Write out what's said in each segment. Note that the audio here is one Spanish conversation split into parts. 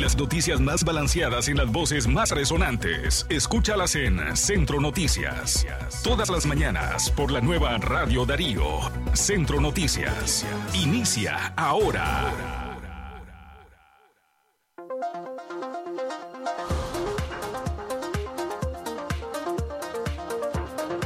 Las noticias más balanceadas y las voces más resonantes. Escúchalas en Centro Noticias. Todas las mañanas por la nueva Radio Darío. Centro Noticias. Inicia ahora.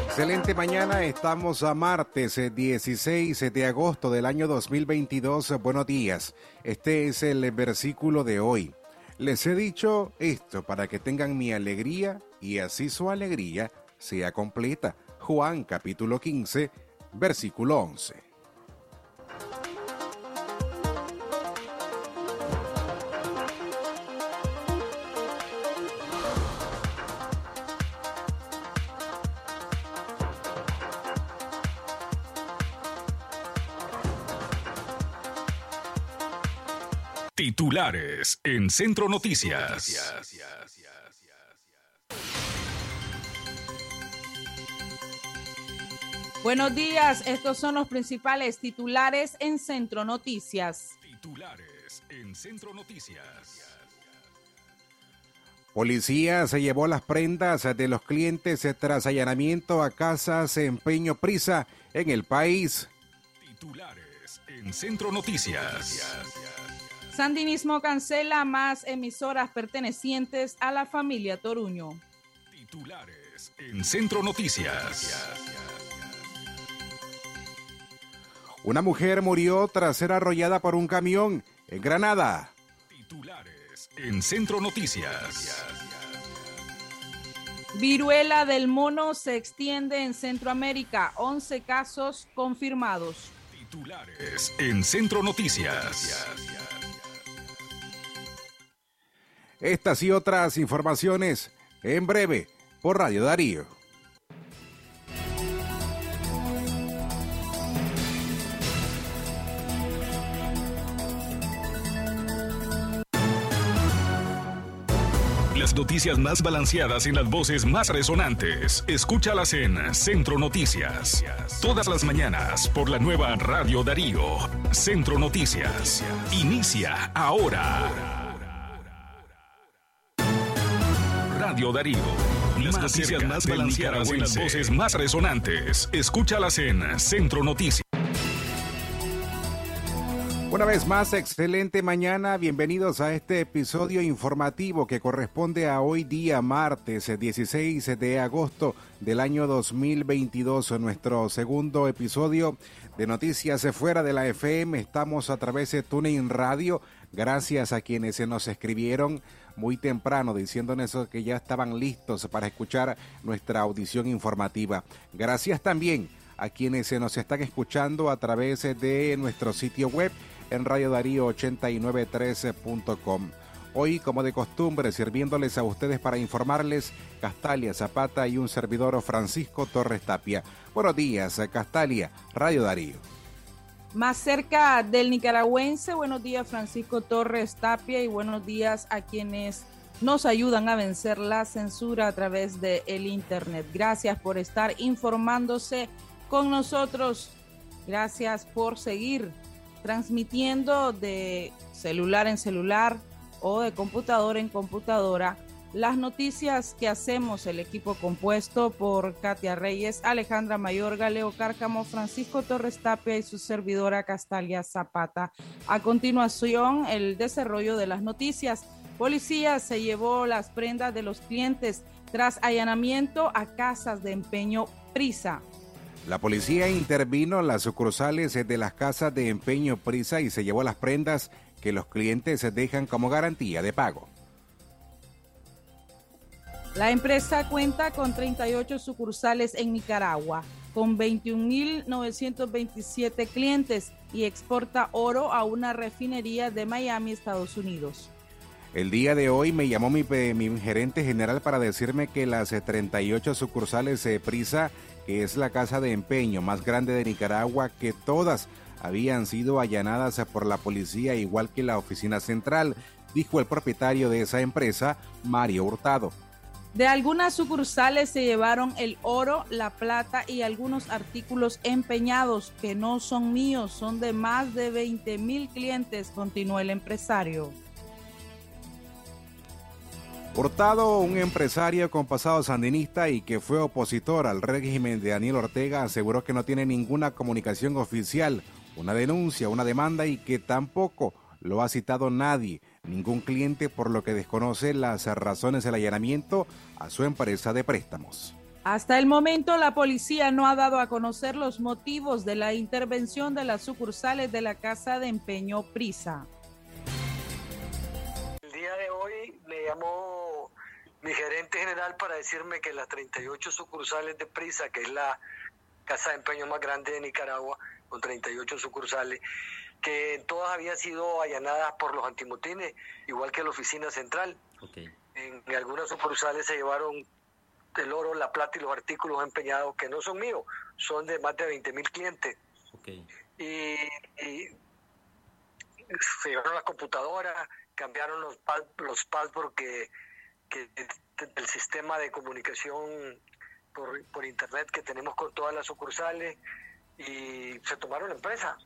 Excelente mañana, estamos a martes 16 eh, de agosto del año 2022. Buenos días, este es el versículo de hoy. Les he dicho esto para que tengan mi alegría y así su alegría sea completa. Juan capítulo 15, versículo 11. Titulares en Centro Noticias. Buenos días, estos son los principales titulares en Centro Noticias. Titulares en Centro Noticias. Policía se llevó las prendas de los clientes tras allanamiento a casas empeño prisa en el país. Titulares en Centro Noticias. Sandinismo cancela más emisoras pertenecientes a la familia Toruño. Titulares en Centro Noticias. Una mujer murió tras ser arrollada por un camión en Granada. Titulares en Centro Noticias. Viruela del mono se extiende en Centroamérica. 11 casos confirmados. Titulares en Centro Noticias. Estas y otras informaciones en breve por Radio Darío. Las noticias más balanceadas y las voces más resonantes. Escúchalas en Centro Noticias. Todas las mañanas por la nueva Radio Darío. Centro Noticias. Inicia ahora. Radio Darío. Las noticias más balanceadas y las voces más resonantes. Escúchalas en Centro Noticias. Una vez más, excelente mañana. Bienvenidos a este episodio informativo que corresponde a hoy día, martes 16 de agosto del año 2022. Nuestro segundo episodio de Noticias Fuera de la FM. Estamos a través de TuneIn Radio. Gracias a quienes se nos escribieron muy temprano diciéndonos que ya estaban listos para escuchar nuestra audición informativa. Gracias también a quienes se nos están escuchando a través de nuestro sitio web en radiodarío8913.com. Hoy, como de costumbre, sirviéndoles a ustedes para informarles, Castalia Zapata y un servidor Francisco Torres Tapia. Buenos días, Castalia, Radio Darío. Más cerca del nicaragüense, buenos días Francisco Torres Tapia y buenos días a quienes nos ayudan a vencer la censura a través del el Internet. Gracias por estar informándose con nosotros. Gracias por seguir transmitiendo de celular en celular o de computadora en computadora las noticias que hacemos, el equipo compuesto por Katia Reyes, Alejandra Mayorga, Leo Cárcamo, Francisco Torres Tapia y su servidora Castalia Zapata. A continuación, el desarrollo de las noticias. Policía se llevó las prendas de los clientes tras allanamiento a casas de empeño Prisa. La policía intervino en las sucursales de las casas de empeño Prisa y se llevó las prendas que los clientes dejan como garantía de pago. La empresa cuenta con 38 sucursales en Nicaragua, con 21.927 clientes y exporta oro a una refinería de Miami, Estados Unidos. El día de hoy me llamó mi, gerente general para decirme que las 38 sucursales de Prisa, que es la casa de empeño más grande de Nicaragua, que todas habían sido allanadas por la policía igual que la oficina central, dijo el propietario de esa empresa, Mario Hurtado. De algunas sucursales se llevaron el oro, la plata y algunos artículos empeñados que no son míos, son de más de 20 mil clientes, continuó el empresario. Hurtado, un empresario con pasado sandinista y que fue opositor al régimen de Daniel Ortega, aseguró que no tiene ninguna comunicación oficial, una denuncia, una demanda y que tampoco lo ha citado nadie, ningún cliente, por lo que desconoce las razones del allanamiento a su empresa de préstamos. Hasta el momento, la policía no ha dado a conocer los motivos de la intervención de las sucursales de la Casa de Empeño Prisa. El día de hoy le llamó mi gerente general para decirme que las 38 sucursales de Prisa, que es la casa de empeño más grande de Nicaragua, con 38 sucursales, que todas habían sido allanadas por los antimotines, igual que la oficina central. En, algunas sucursales se llevaron el oro, la plata y los artículos empeñados, que no son míos, son de más de 20 mil clientes. Y, se llevaron las computadoras, cambiaron los, los passwords que que el sistema de comunicación por, por internet que tenemos con todas las sucursales y se tomaron la empresa.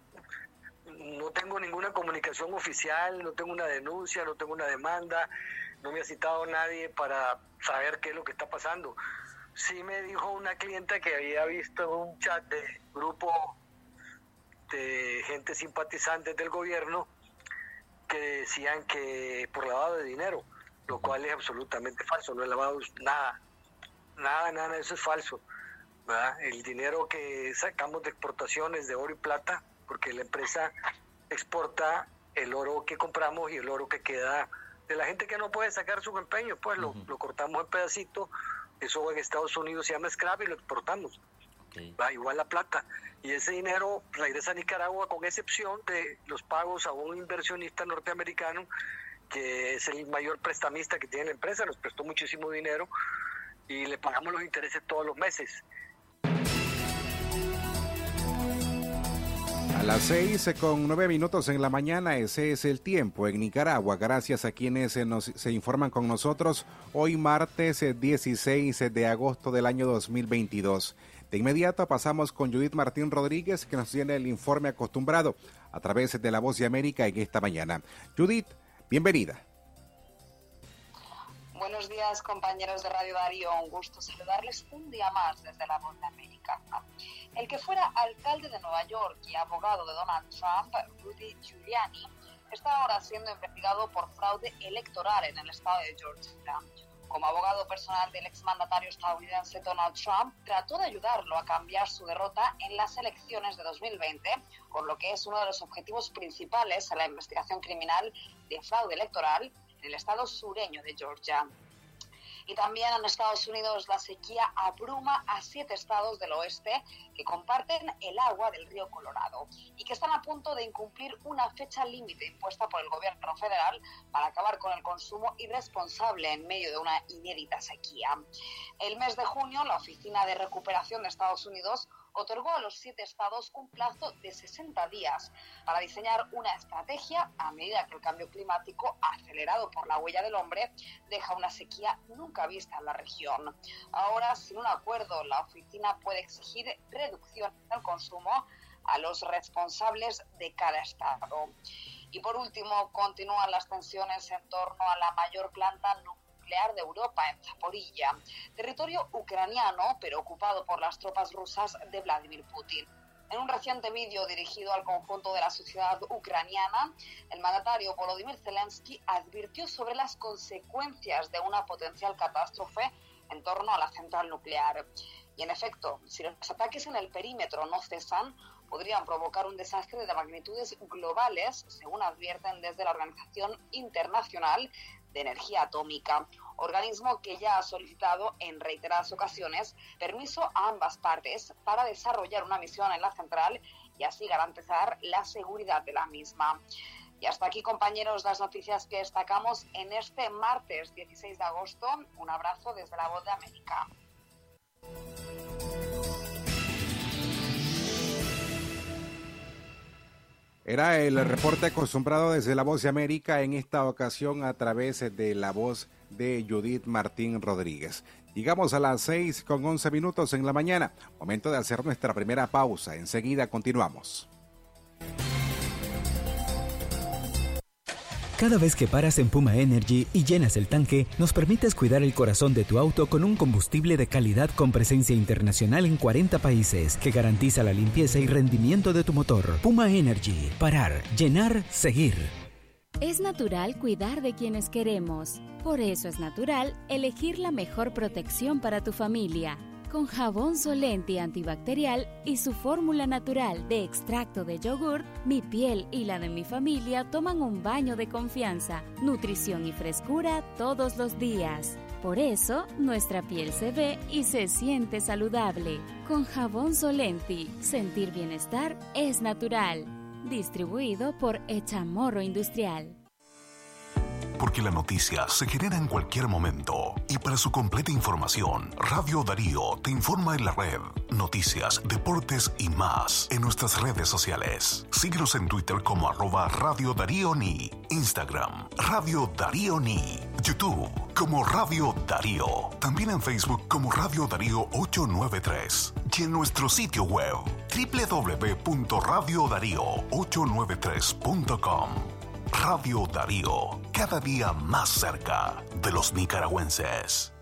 No tengo ninguna comunicación oficial, no tengo una denuncia, no tengo una demanda, no me ha citado nadie para saber qué es lo que está pasando. Sí me dijo una clienta que había visto un chat de grupo de gente simpatizante del gobierno que decían que por lavado de dinero lo cual es absolutamente falso, no he lavado nada, nada, nada, eso es falso. El dinero que sacamos de exportaciones de oro y plata, porque la empresa exporta el oro que compramos y el oro que queda de la gente que no puede sacar su empeño, pues lo, cortamos en pedacitos, eso en Estados Unidos se llama scrap y lo exportamos. Va igual la plata. Y ese dinero regresa a Nicaragua con excepción de los pagos a un inversionista norteamericano que es el mayor prestamista que tiene la empresa, nos prestó muchísimo dinero y le pagamos los intereses todos los meses. Las seis con nueve minutos en la mañana, ese es el tiempo en Nicaragua. Gracias a quienes nos, se informan con nosotros hoy martes 16 eh, de agosto del año 2022. De inmediato pasamos con Judith Martín Rodríguez que nos tiene el informe acostumbrado a través de La Voz de América en esta mañana. Judith, Bienvenida. Buenos días, compañeros de Radio Darío. Un gusto saludarles un día más desde la Voz de América. El que fuera alcalde de Nueva York y abogado de Donald Trump, Rudy Giuliani, está ahora siendo investigado por fraude electoral en el estado de Georgia. Como abogado personal del exmandatario estadounidense Donald Trump, trató de ayudarlo a cambiar su derrota en las elecciones de 2020, por lo que es uno de los objetivos principales a la investigación criminal de fraude electoral en el estado sureño de Georgia. Y también en Estados Unidos la sequía abruma a siete estados del oeste que comparten el agua del río Colorado y que están a punto de incumplir una fecha límite impuesta por el gobierno federal para acabar con el consumo irresponsable en medio de una inédita sequía. El mes de junio, la Oficina de Recuperación de Estados Unidos otorgó a los siete estados un plazo de 60 días para diseñar una estrategia a medida que el cambio climático, acelerado por la huella del hombre, deja una sequía nunca vista en la región. Ahora, sin un acuerdo, la oficina puede exigir reducción del consumo a los responsables de cada estado. Y por último, continúan las tensiones en torno a la mayor planta nuclear de Europa en Zaporilla, territorio ucraniano pero ocupado por las tropas rusas de Vladimir Putin. En un reciente vídeo dirigido al conjunto de la sociedad ucraniana, el mandatario Volodymyr Zelensky advirtió sobre las consecuencias de una potencial catástrofe en torno a la central nuclear. Y en efecto, si los ataques en el perímetro no cesan, podrían provocar un desastre de magnitudes globales, según advierten desde la Organización Internacional de Energía Atómica, organismo que ya ha solicitado en reiteradas ocasiones permiso a ambas partes para desarrollar una misión en la central y así garantizar la seguridad de la misma. Y hasta aquí, compañeros, las noticias que destacamos en este martes 16 de agosto. Un abrazo desde la Voz de América. Era el reporte acostumbrado desde La Voz de América, en esta ocasión a través de la voz de Judith Martín Rodríguez. Llegamos a las 6 con 11 minutos en la mañana. Momento de hacer nuestra primera pausa. Enseguida continuamos. Cada vez que paras en Puma Energy y llenas el tanque, nos permites cuidar el corazón de tu auto con un combustible de calidad con presencia internacional en 40 países que garantiza la limpieza y rendimiento de tu motor. Puma Energy. Parar, llenar, seguir. Es natural cuidar de quienes queremos. Por eso es natural elegir la mejor protección para tu familia con jabón Solenti antibacterial y su fórmula natural de extracto de yogur, mi piel y la de mi familia toman un baño de confianza, nutrición y frescura todos los días. Por eso, nuestra piel se ve y se siente saludable. Con jabón Solenti, sentir bienestar es natural. Distribuido por Echamorro Industrial porque la noticia se genera en cualquier momento. Y para su completa información, Radio Darío te informa en la red, noticias, deportes y más en nuestras redes sociales. Síguenos en Twitter como arroba Radio Darío Ni, Instagram, Radio Darío Ni, YouTube como Radio Darío, también en Facebook como Radio Darío 893 y en nuestro sitio web www.radiodarío893.com. Radio Darío, cada día más cerca de los nicaragüenses.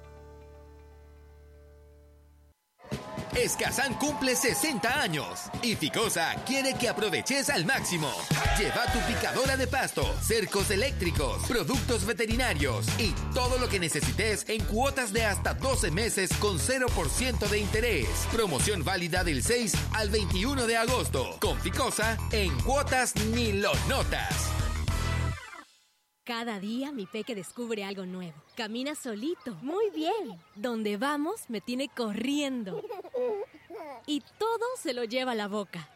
Escazán cumple 60 años y Ficosa quiere que aproveches al máximo. Lleva tu picadora de pasto, cercos eléctricos, productos veterinarios y todo lo que necesites en cuotas de hasta 12 meses con 0% de interés. Promoción válida del 6 al 21 de agosto. Con Ficosa, en cuotas ni lo notas. Cada día mi peque descubre algo nuevo. Camina solito. Muy bien. Donde vamos me tiene corriendo. Y todo se lo lleva a la boca.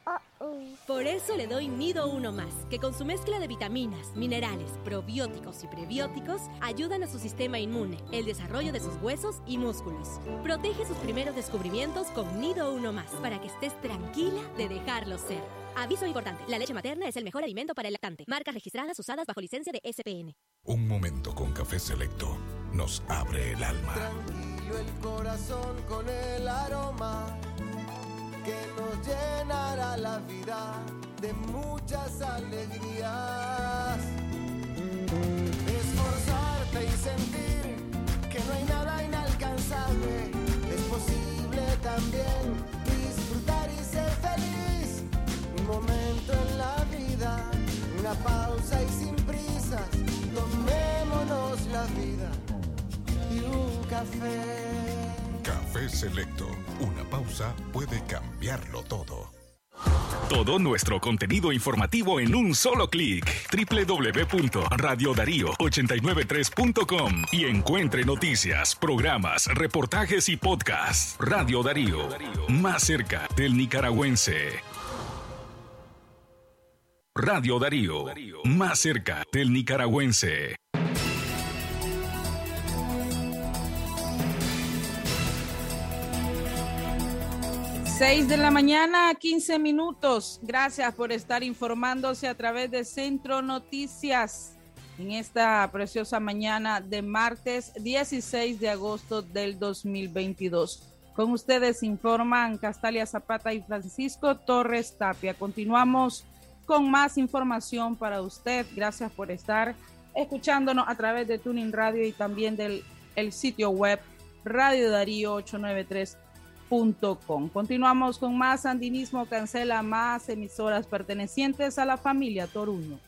Por eso le doy Nido Uno Más, que con su mezcla de vitaminas, minerales, probióticos y prebióticos ayudan a su sistema inmune, el desarrollo de sus huesos y músculos. Protege sus primeros descubrimientos con Nido Uno Más, para que estés tranquila de dejarlo ser. Aviso importante, la leche materna es el mejor alimento para el lactante. Marcas registradas usadas bajo licencia de SPN. Un momento con café selecto nos abre el alma. Tranquilo el corazón con el aroma que nos llenará la vida de muchas alegrías. Esforzarte y sentir que no hay nada inalcanzable. Es posible también momento en la vida, una pausa y sin prisas, tomémonos la vida y un café. Café Selecto, una pausa puede todo. Todo nuestro contenido informativo en un solo clic. www.radiodarío893.com y encuentre noticias, programas, reportajes y podcasts. Radio Darío, más cerca del nicaragüense. Radio Darío, más cerca del nicaragüense. Seis de la mañana, 15 minutos. Gracias por estar informándose a través de Centro Noticias en esta preciosa mañana de martes 16 de agosto del 2022. Con ustedes informan Castalia Zapata y Francisco Torres Tapia. Continuamos con más información para usted. Gracias por estar escuchándonos a través de Tuning Radio y también del el sitio web Radio Darío 893.com. Continuamos con más Andinismo cancela más emisoras pertenecientes a la familia Toruño.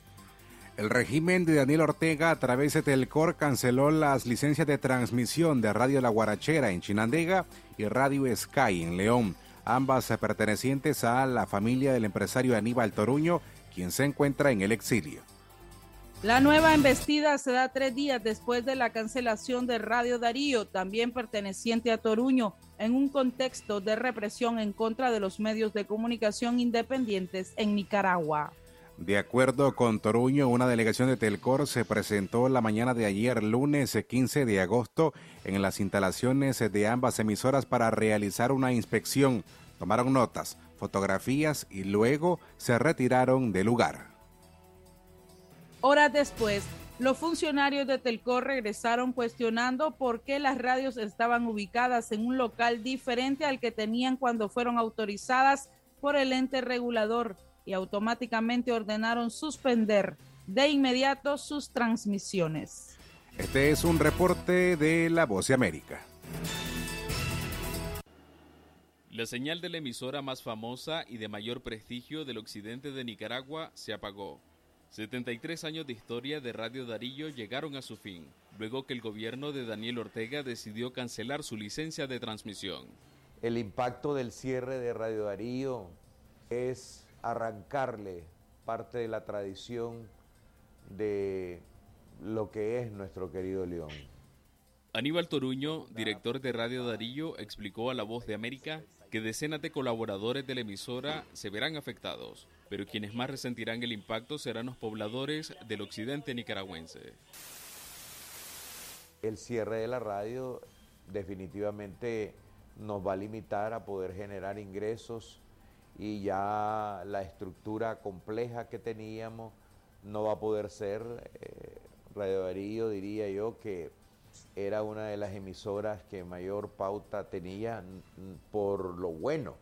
El régimen de Daniel Ortega a través de Telcor canceló las licencias de transmisión de Radio La Guarachera en Chinandega y Radio Sky en León ambas pertenecientes a la familia del empresario Aníbal Toruño, quien se encuentra en el exilio. La nueva embestida se da tres días después de la cancelación de Radio Darío, también perteneciente a Toruño, en un contexto de represión en contra de los medios de comunicación independientes en Nicaragua. De acuerdo con Toruño, una delegación de Telcor se presentó la mañana de ayer, lunes 15 de agosto, en las instalaciones de ambas emisoras para realizar una inspección. Tomaron notas, fotografías y luego se retiraron del lugar. Horas después, los funcionarios de Telcor regresaron cuestionando por qué las radios estaban ubicadas en un local diferente al que tenían cuando fueron autorizadas por el ente regulador y automáticamente ordenaron suspender de inmediato sus transmisiones. Este es un reporte de La Voz de América. La señal de la emisora más famosa y de mayor prestigio del occidente de Nicaragua se apagó. 73 años de historia de Radio Darillo llegaron a su fin, luego que el gobierno de Daniel Ortega decidió cancelar su licencia de transmisión. El impacto del cierre de Radio Darío es arrancarle parte de la tradición de lo que es nuestro querido León. Aníbal Toruño, director de Radio Darillo, explicó a La Voz de América que decenas de colaboradores de la emisora se verán afectados, pero quienes más resentirán el impacto serán los pobladores del occidente nicaragüense. El cierre de la radio definitivamente nos va a limitar a poder generar ingresos y ya la estructura compleja que teníamos no va a poder ser. Eh, Radio Darío diría yo que era una de las emisoras que mayor pauta tenía por lo bueno.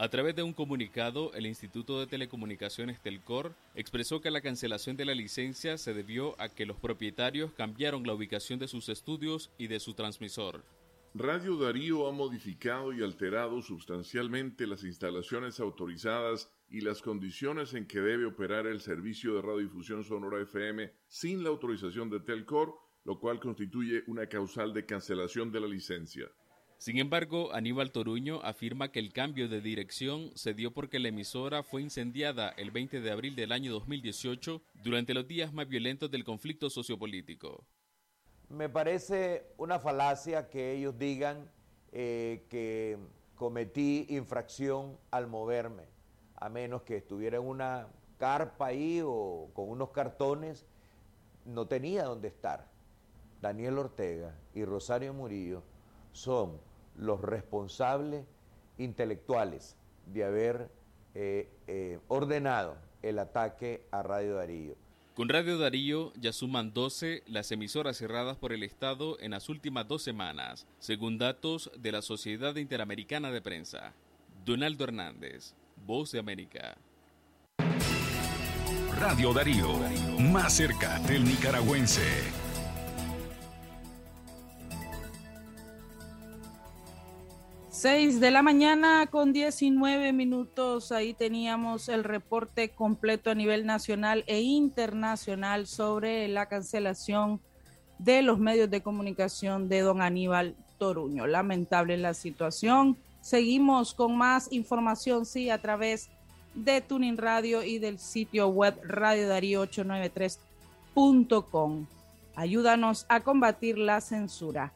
A través de un comunicado, el Instituto de Telecomunicaciones Telcor expresó que la cancelación de la licencia se debió a que los propietarios cambiaron la ubicación de sus estudios y de su transmisor. Radio Darío ha modificado y alterado sustancialmente las instalaciones autorizadas y las condiciones en que debe operar el servicio de radiodifusión sonora FM sin la autorización de Telcor lo cual constituye una causal de cancelación de la licencia. Sin embargo, Aníbal Toruño afirma que el cambio de dirección se dio porque la emisora fue incendiada el 20 de abril del año 2018 durante los días más violentos del conflicto sociopolítico. Me parece una falacia que ellos digan eh, que cometí infracción al moverme, a menos que estuviera en una carpa ahí o con unos cartones, no tenía dónde estar. Daniel Ortega y Rosario Murillo son los responsables intelectuales de haber eh, eh, ordenado el ataque a Radio Darío. Con Radio Darío ya suman 12 las emisoras cerradas por el Estado en las últimas dos semanas, según datos de la Sociedad Interamericana de Prensa. Donaldo Hernández, Voz de América. Radio Darío, más cerca del nicaragüense. 6 de la mañana con 19 minutos. Ahí teníamos el reporte completo a nivel nacional e internacional sobre la cancelación de los medios de comunicación de don Aníbal Toruño. Lamentable la situación. Seguimos con más información, sí, a través de Tuning Radio y del sitio web Radio Darío 893.com. Ayúdanos a combatir la censura.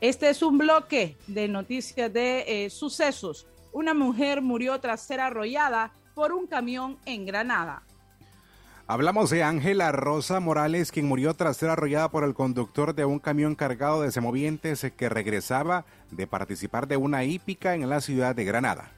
Este es un bloque de noticias de eh, sucesos. Una mujer murió tras ser arrollada por un camión en Granada. Hablamos de Ángela Rosa Morales, quien murió tras ser arrollada por el conductor de un camión cargado de semovientes que regresaba de participar de una hípica en la ciudad de Granada.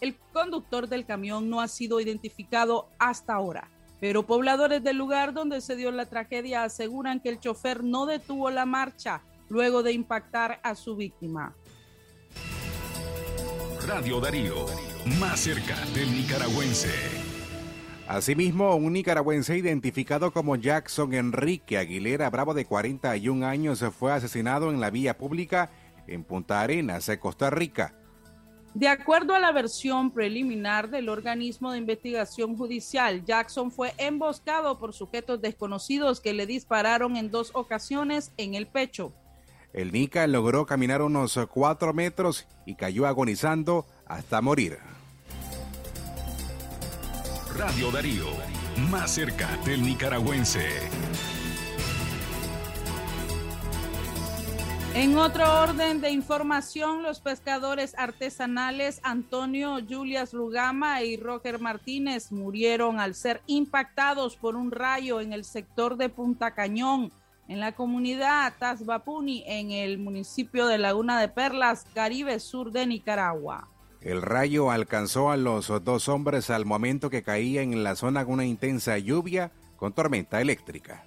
El conductor del camión no ha sido identificado hasta ahora, pero pobladores del lugar donde se dio la tragedia aseguran que el chofer no detuvo la marcha luego de impactar a su víctima. Radio Darío, más cerca del nicaragüense. Asimismo, un nicaragüense identificado como Jackson Enrique Aguilera Bravo de 41 años fue asesinado en la vía pública en Punta Arenas, Costa Rica. De acuerdo a la versión preliminar del organismo de investigación judicial, Jackson fue emboscado por sujetos desconocidos que le dispararon en dos ocasiones en el pecho. El Nica logró caminar unos cuatro metros y cayó agonizando hasta morir. Radio Darío, más cerca del nicaragüense. En otro orden de información, los pescadores artesanales Antonio Julias Rugama y Roger Martínez murieron al ser impactados por un rayo en el sector de Punta Cañón, en la comunidad Tasbapuni, en el municipio de Laguna de Perlas, Caribe Sur de Nicaragua. El rayo alcanzó a los dos hombres al momento que caía en la zona con una intensa lluvia con tormenta eléctrica.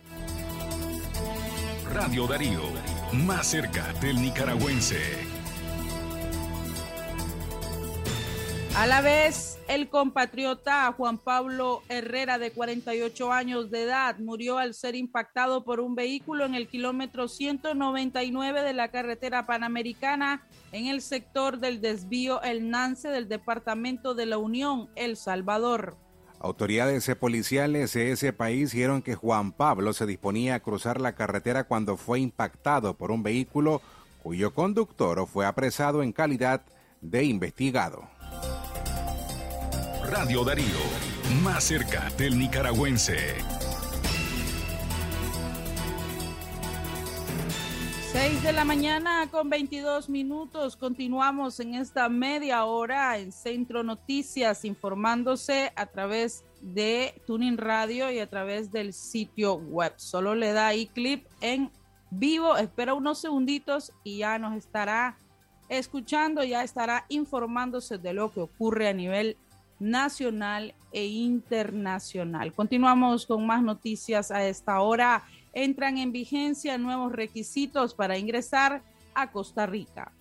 Radio Darío, más cerca del nicaragüense. A la vez, El compatriota Juan Pablo Herrera, de 48 años de edad, murió al ser impactado por un vehículo en el kilómetro 199 de la carretera panamericana en el sector del desvío El Nance del departamento de la Unión, El Salvador. Autoridades policiales de ese país dijeron que Juan Pablo se disponía a cruzar la carretera cuando fue impactado por un vehículo cuyo conductor fue apresado en calidad de investigado. Radio Darío, más cerca del nicaragüense. 6 de la mañana con 22 minutos. Continuamos en esta media hora en Centro Noticias, informándose a través de Tuning Radio y a través del sitio web. Solo le da ahí clip en vivo, espera unos segunditos y ya nos estará escuchando, ya estará informándose de lo que ocurre a nivel nacional e internacional. Continuamos con más noticias a esta hora. Entran en vigencia nuevos requisitos para ingresar a Costa Rica.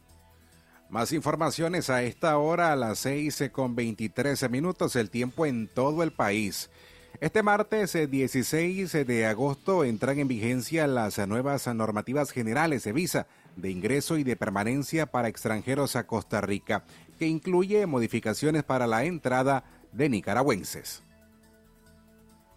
Más informaciones a esta hora a las 6 con 23 minutos, el tiempo en todo el país. Este martes 16 de agosto entran en vigencia las nuevas normativas generales de visa de ingreso y de permanencia para extranjeros a Costa Rica, que incluye modificaciones para la entrada de nicaragüenses.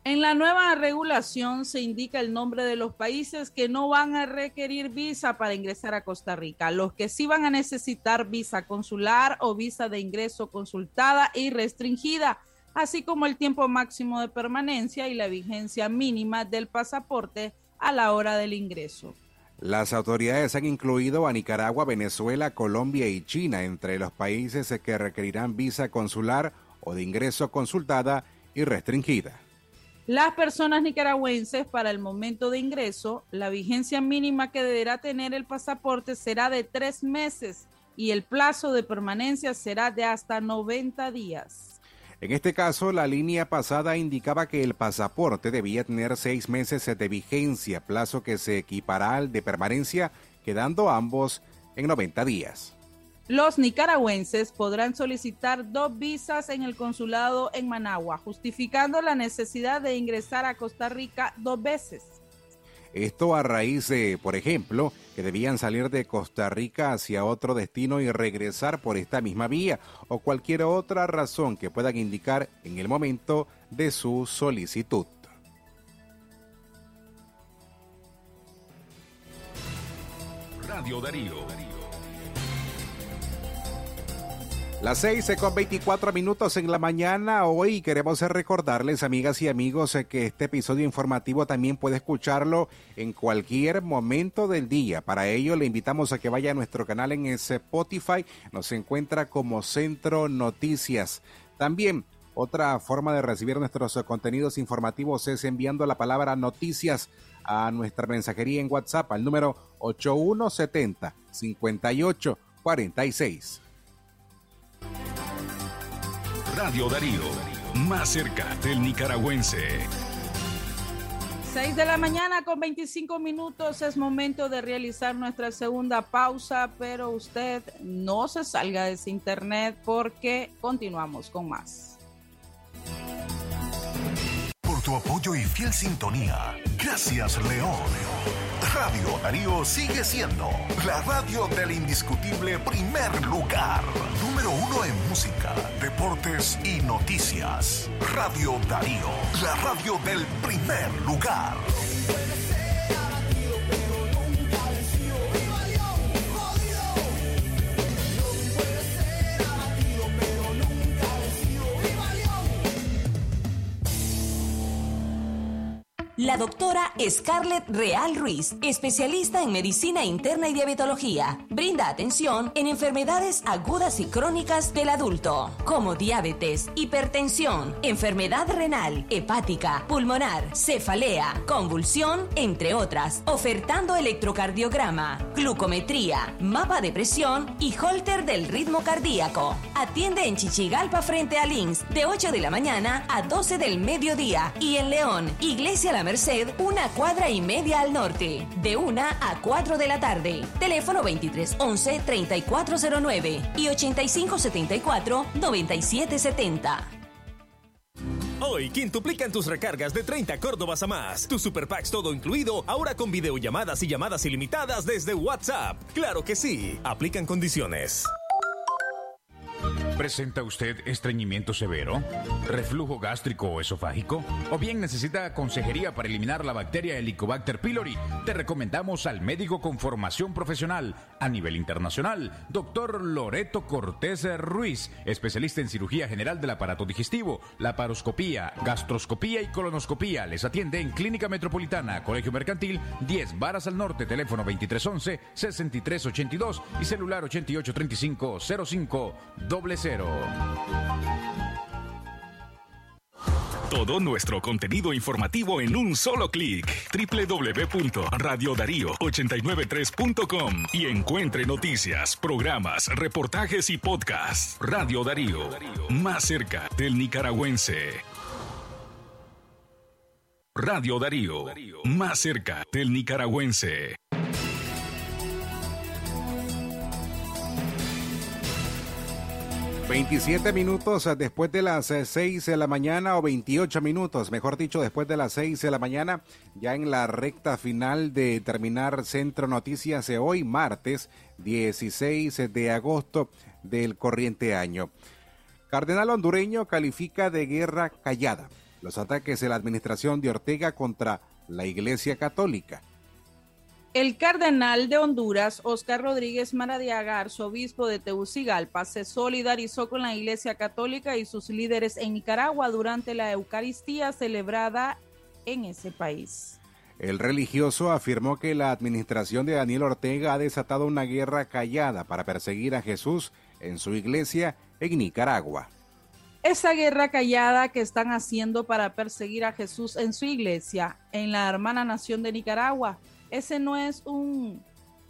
En la nueva regulación se indica el nombre de los países que no van a requerir visa para ingresar a Costa Rica, los que sí van a necesitar visa consular o visa de ingreso consultada y restringida, así como el tiempo máximo de permanencia y la vigencia mínima del pasaporte a la hora del ingreso. Las autoridades han incluido a Nicaragua, Venezuela, Colombia y China entre los países que requerirán visa consular o de ingreso consultada y restringida. Las personas nicaragüenses para el momento de ingreso, la vigencia mínima que deberá tener el pasaporte será de tres meses y el plazo de permanencia será de hasta 90 días. En este caso, la línea pasada indicaba que el pasaporte debía tener seis meses de vigencia, plazo que se equipará al de permanencia, quedando ambos en 90 días. Los nicaragüenses podrán solicitar dos visas en el consulado en Managua, justificando la necesidad de ingresar a Costa Rica dos veces. Esto a raíz de, por ejemplo, que debían salir de Costa Rica hacia otro destino y regresar por esta misma vía o cualquier otra razón que puedan indicar en el momento de su solicitud. Radio Darío. Las 6 con 24 minutos en la mañana. Hoy queremos recordarles, amigas y amigos, que este episodio informativo también puede escucharlo en cualquier momento del día. Para ello, le invitamos a que vaya a nuestro canal en Spotify. Nos encuentra como Centro Noticias. También otra forma de recibir nuestros contenidos informativos es enviando la palabra noticias a nuestra mensajería en WhatsApp al número 8170 5846. Radio Darío, más cerca del nicaragüense. 6 de la mañana con 25 minutos es momento de realizar nuestra segunda pausa, pero usted no se salga de ese internet porque continuamos con más. Tu apoyo y fiel sintonía, gracias León. Radio Darío sigue siendo la radio del indiscutible primer lugar. Número uno en música, deportes y noticias. Radio Darío, la radio del primer lugar. La doctora Scarlett Real Ruiz, especialista en medicina interna y diabetología, brinda atención en enfermedades agudas y crónicas del adulto, como diabetes, hipertensión, enfermedad renal, hepática, pulmonar, cefalea, convulsión, entre otras, ofertando electrocardiograma, glucometría, mapa de presión y holter del ritmo cardíaco. Atiende en Chichigalpa frente a Links de 8 de la mañana a 12 del mediodía y en León, Iglesia La Merced Merced, una cuadra y media al norte, de 1 a 4 de la tarde. Teléfono 2311-3409 y 8574-9770. Hoy quintuplican tus recargas de 30 Córdobas a más. Tu Super Packs todo incluido, ahora con videollamadas y llamadas ilimitadas desde WhatsApp. Claro que sí. Aplican condiciones. ¿Presenta usted estreñimiento severo? ¿Reflujo gástrico o esofágico? ¿O bien necesita consejería para eliminar la bacteria Helicobacter pylori? Te recomendamos al médico con formación profesional a nivel internacional, doctor Loreto Cortés Ruiz, especialista en cirugía general del aparato digestivo, laparoscopía, gastroscopía y colonoscopía. Les atiende en Clínica Metropolitana, Colegio Mercantil, 10 Varas al Norte, teléfono 2311-6382 y celular 883505 todo nuestro contenido informativo en un solo clic. www.radiodarío893.com y encuentre noticias, programas, reportajes y podcasts. Radio Darío, más cerca del nicaragüense. Radio Darío, más cerca del nicaragüense. 27 minutos después de las 6 eh, de la mañana o 28 minutos, mejor dicho, después de las 6 de la mañana, ya en la recta final de terminar Centro Noticias de hoy, martes 16 de agosto del corriente año. Cardenal hondureño califica de guerra callada los ataques de la administración de Ortega contra la Iglesia Católica. El cardenal de Honduras, Oscar Rodríguez Maradiaga, arzobispo de Tegucigalpa, se solidarizó con la Iglesia Católica y sus líderes en Nicaragua durante la Eucaristía celebrada en ese país. El religioso afirmó que la administración de Daniel Ortega ha desatado una guerra callada para perseguir a Jesús en su iglesia en Nicaragua. Esa guerra callada que están haciendo para perseguir a Jesús en su iglesia en la hermana nación de Nicaragua ese no es un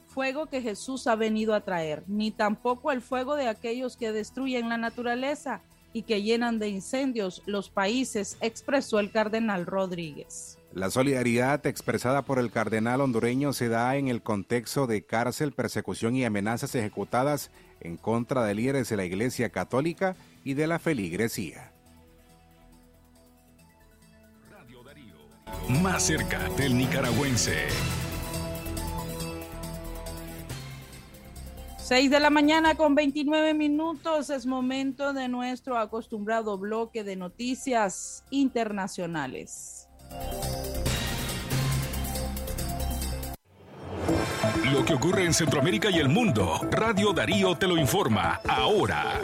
fuego que Jesús ha venido a traer, ni tampoco el fuego de aquellos que destruyen la naturaleza y que llenan de incendios los países, expresó el cardenal Rodríguez. La solidaridad expresada por el cardenal hondureño se da en el contexto de cárcel, persecución y amenazas ejecutadas en contra de líderes de la Iglesia Católica y de la feligresía. Más cerca del nicaragüense. 6 de la mañana con 29 minutos es momento de nuestro acostumbrado bloque de noticias internacionales. Lo que ocurre en Centroamérica y el mundo, Radio Darío te lo informa ahora.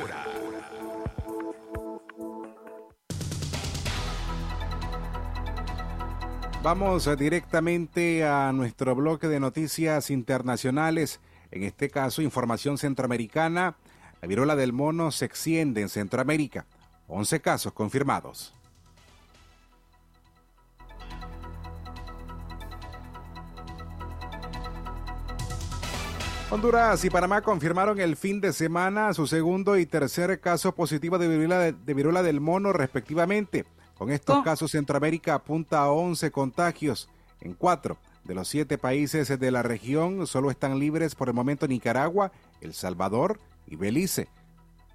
Vamos directamente a nuestro bloque de noticias internacionales. En este caso, información centroamericana, la viruela del mono se extiende en Centroamérica. 11 casos confirmados. Honduras y Panamá confirmaron el fin de semana su segundo y tercer caso positivo de viruela, del mono respectivamente. Con estos casos, Centroamérica apunta a 11 contagios en cuatro de los siete países de la región solo están libres por el momento Nicaragua, El Salvador y Belice.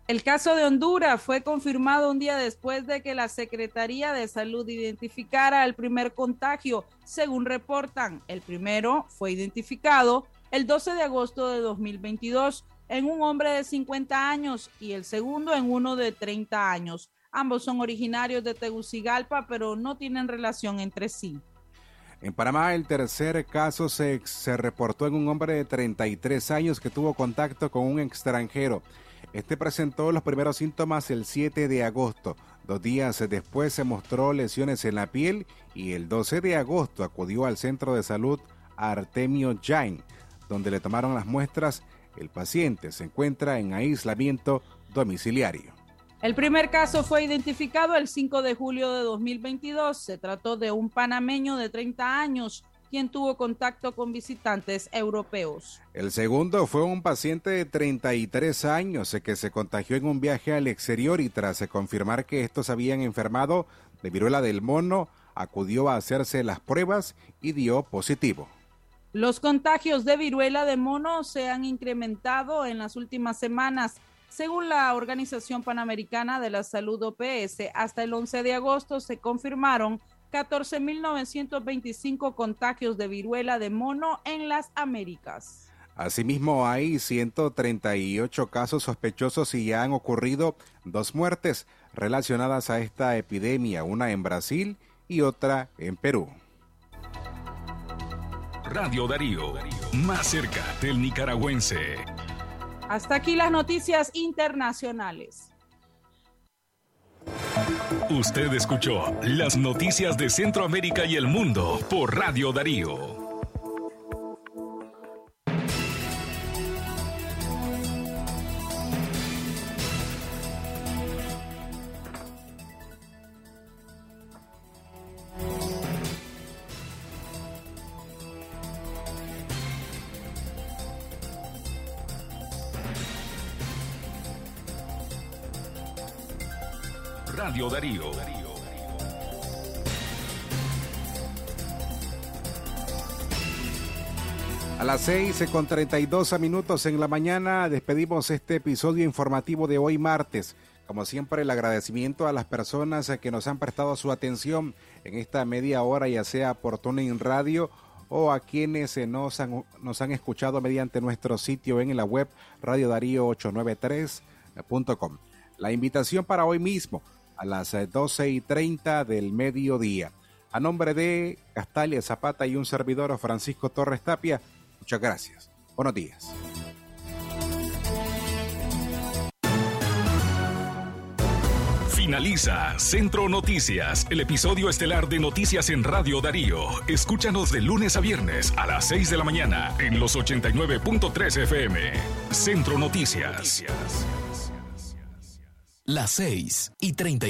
El caso de Honduras fue confirmado un día después de que la Secretaría de Salud identificara el primer contagio. Según reportan, el primero fue identificado el 12 de agosto de 2022 en un hombre de 50 años y el segundo en uno de 30 años. Ambos son originarios de Tegucigalpa, pero no tienen relación entre sí. En Panamá, el tercer caso se, reportó en un hombre de 33 años que tuvo contacto con un extranjero. Este presentó los primeros síntomas el 7 de agosto. Dos días después se mostró lesiones en la piel y el 12 de agosto acudió al centro de salud Artemio Jain, donde le tomaron las muestras. El paciente se encuentra en aislamiento domiciliario. El primer caso fue identificado el 5 de julio de 2022. Se trató de un panameño de 30 años quien tuvo contacto con visitantes europeos. El segundo fue un paciente de 33 años que se contagió en un viaje al exterior y tras confirmar que estos habían enfermado de viruela del mono, acudió a hacerse las pruebas y dio positivo. Los contagios de viruela de mono se han incrementado en las últimas semanas. Según la Organización Panamericana de la Salud OPS, hasta el 11 de agosto se confirmaron 14.925 contagios de viruela de mono en las Américas. Asimismo, hay 138 casos sospechosos y ya han ocurrido dos muertes relacionadas a esta epidemia, una en Brasil y otra en Perú. Radio Darío, más cerca del nicaragüense. Hasta aquí las noticias internacionales. Usted escuchó las noticias de Centroamérica y el mundo por Radio Darío. A las 6 con 32 minutos en la mañana despedimos este episodio informativo de hoy martes. Como siempre, el agradecimiento a las personas que nos han prestado su atención en esta media hora, ya sea por Tuning Radio o a quienes nos han, nos han escuchado mediante nuestro sitio en la web radiodarío893.com. La invitación para hoy mismo a las 12 y 30 del mediodía. A nombre de Castalia Zapata y un servidor Francisco Torres Tapia, muchas gracias. Buenos días. Finaliza Centro Noticias, el episodio estelar de Noticias en Radio Darío. Escúchanos de lunes a viernes a las 6 de la mañana en los 89.3 FM. Centro Noticias. Las 6 y 30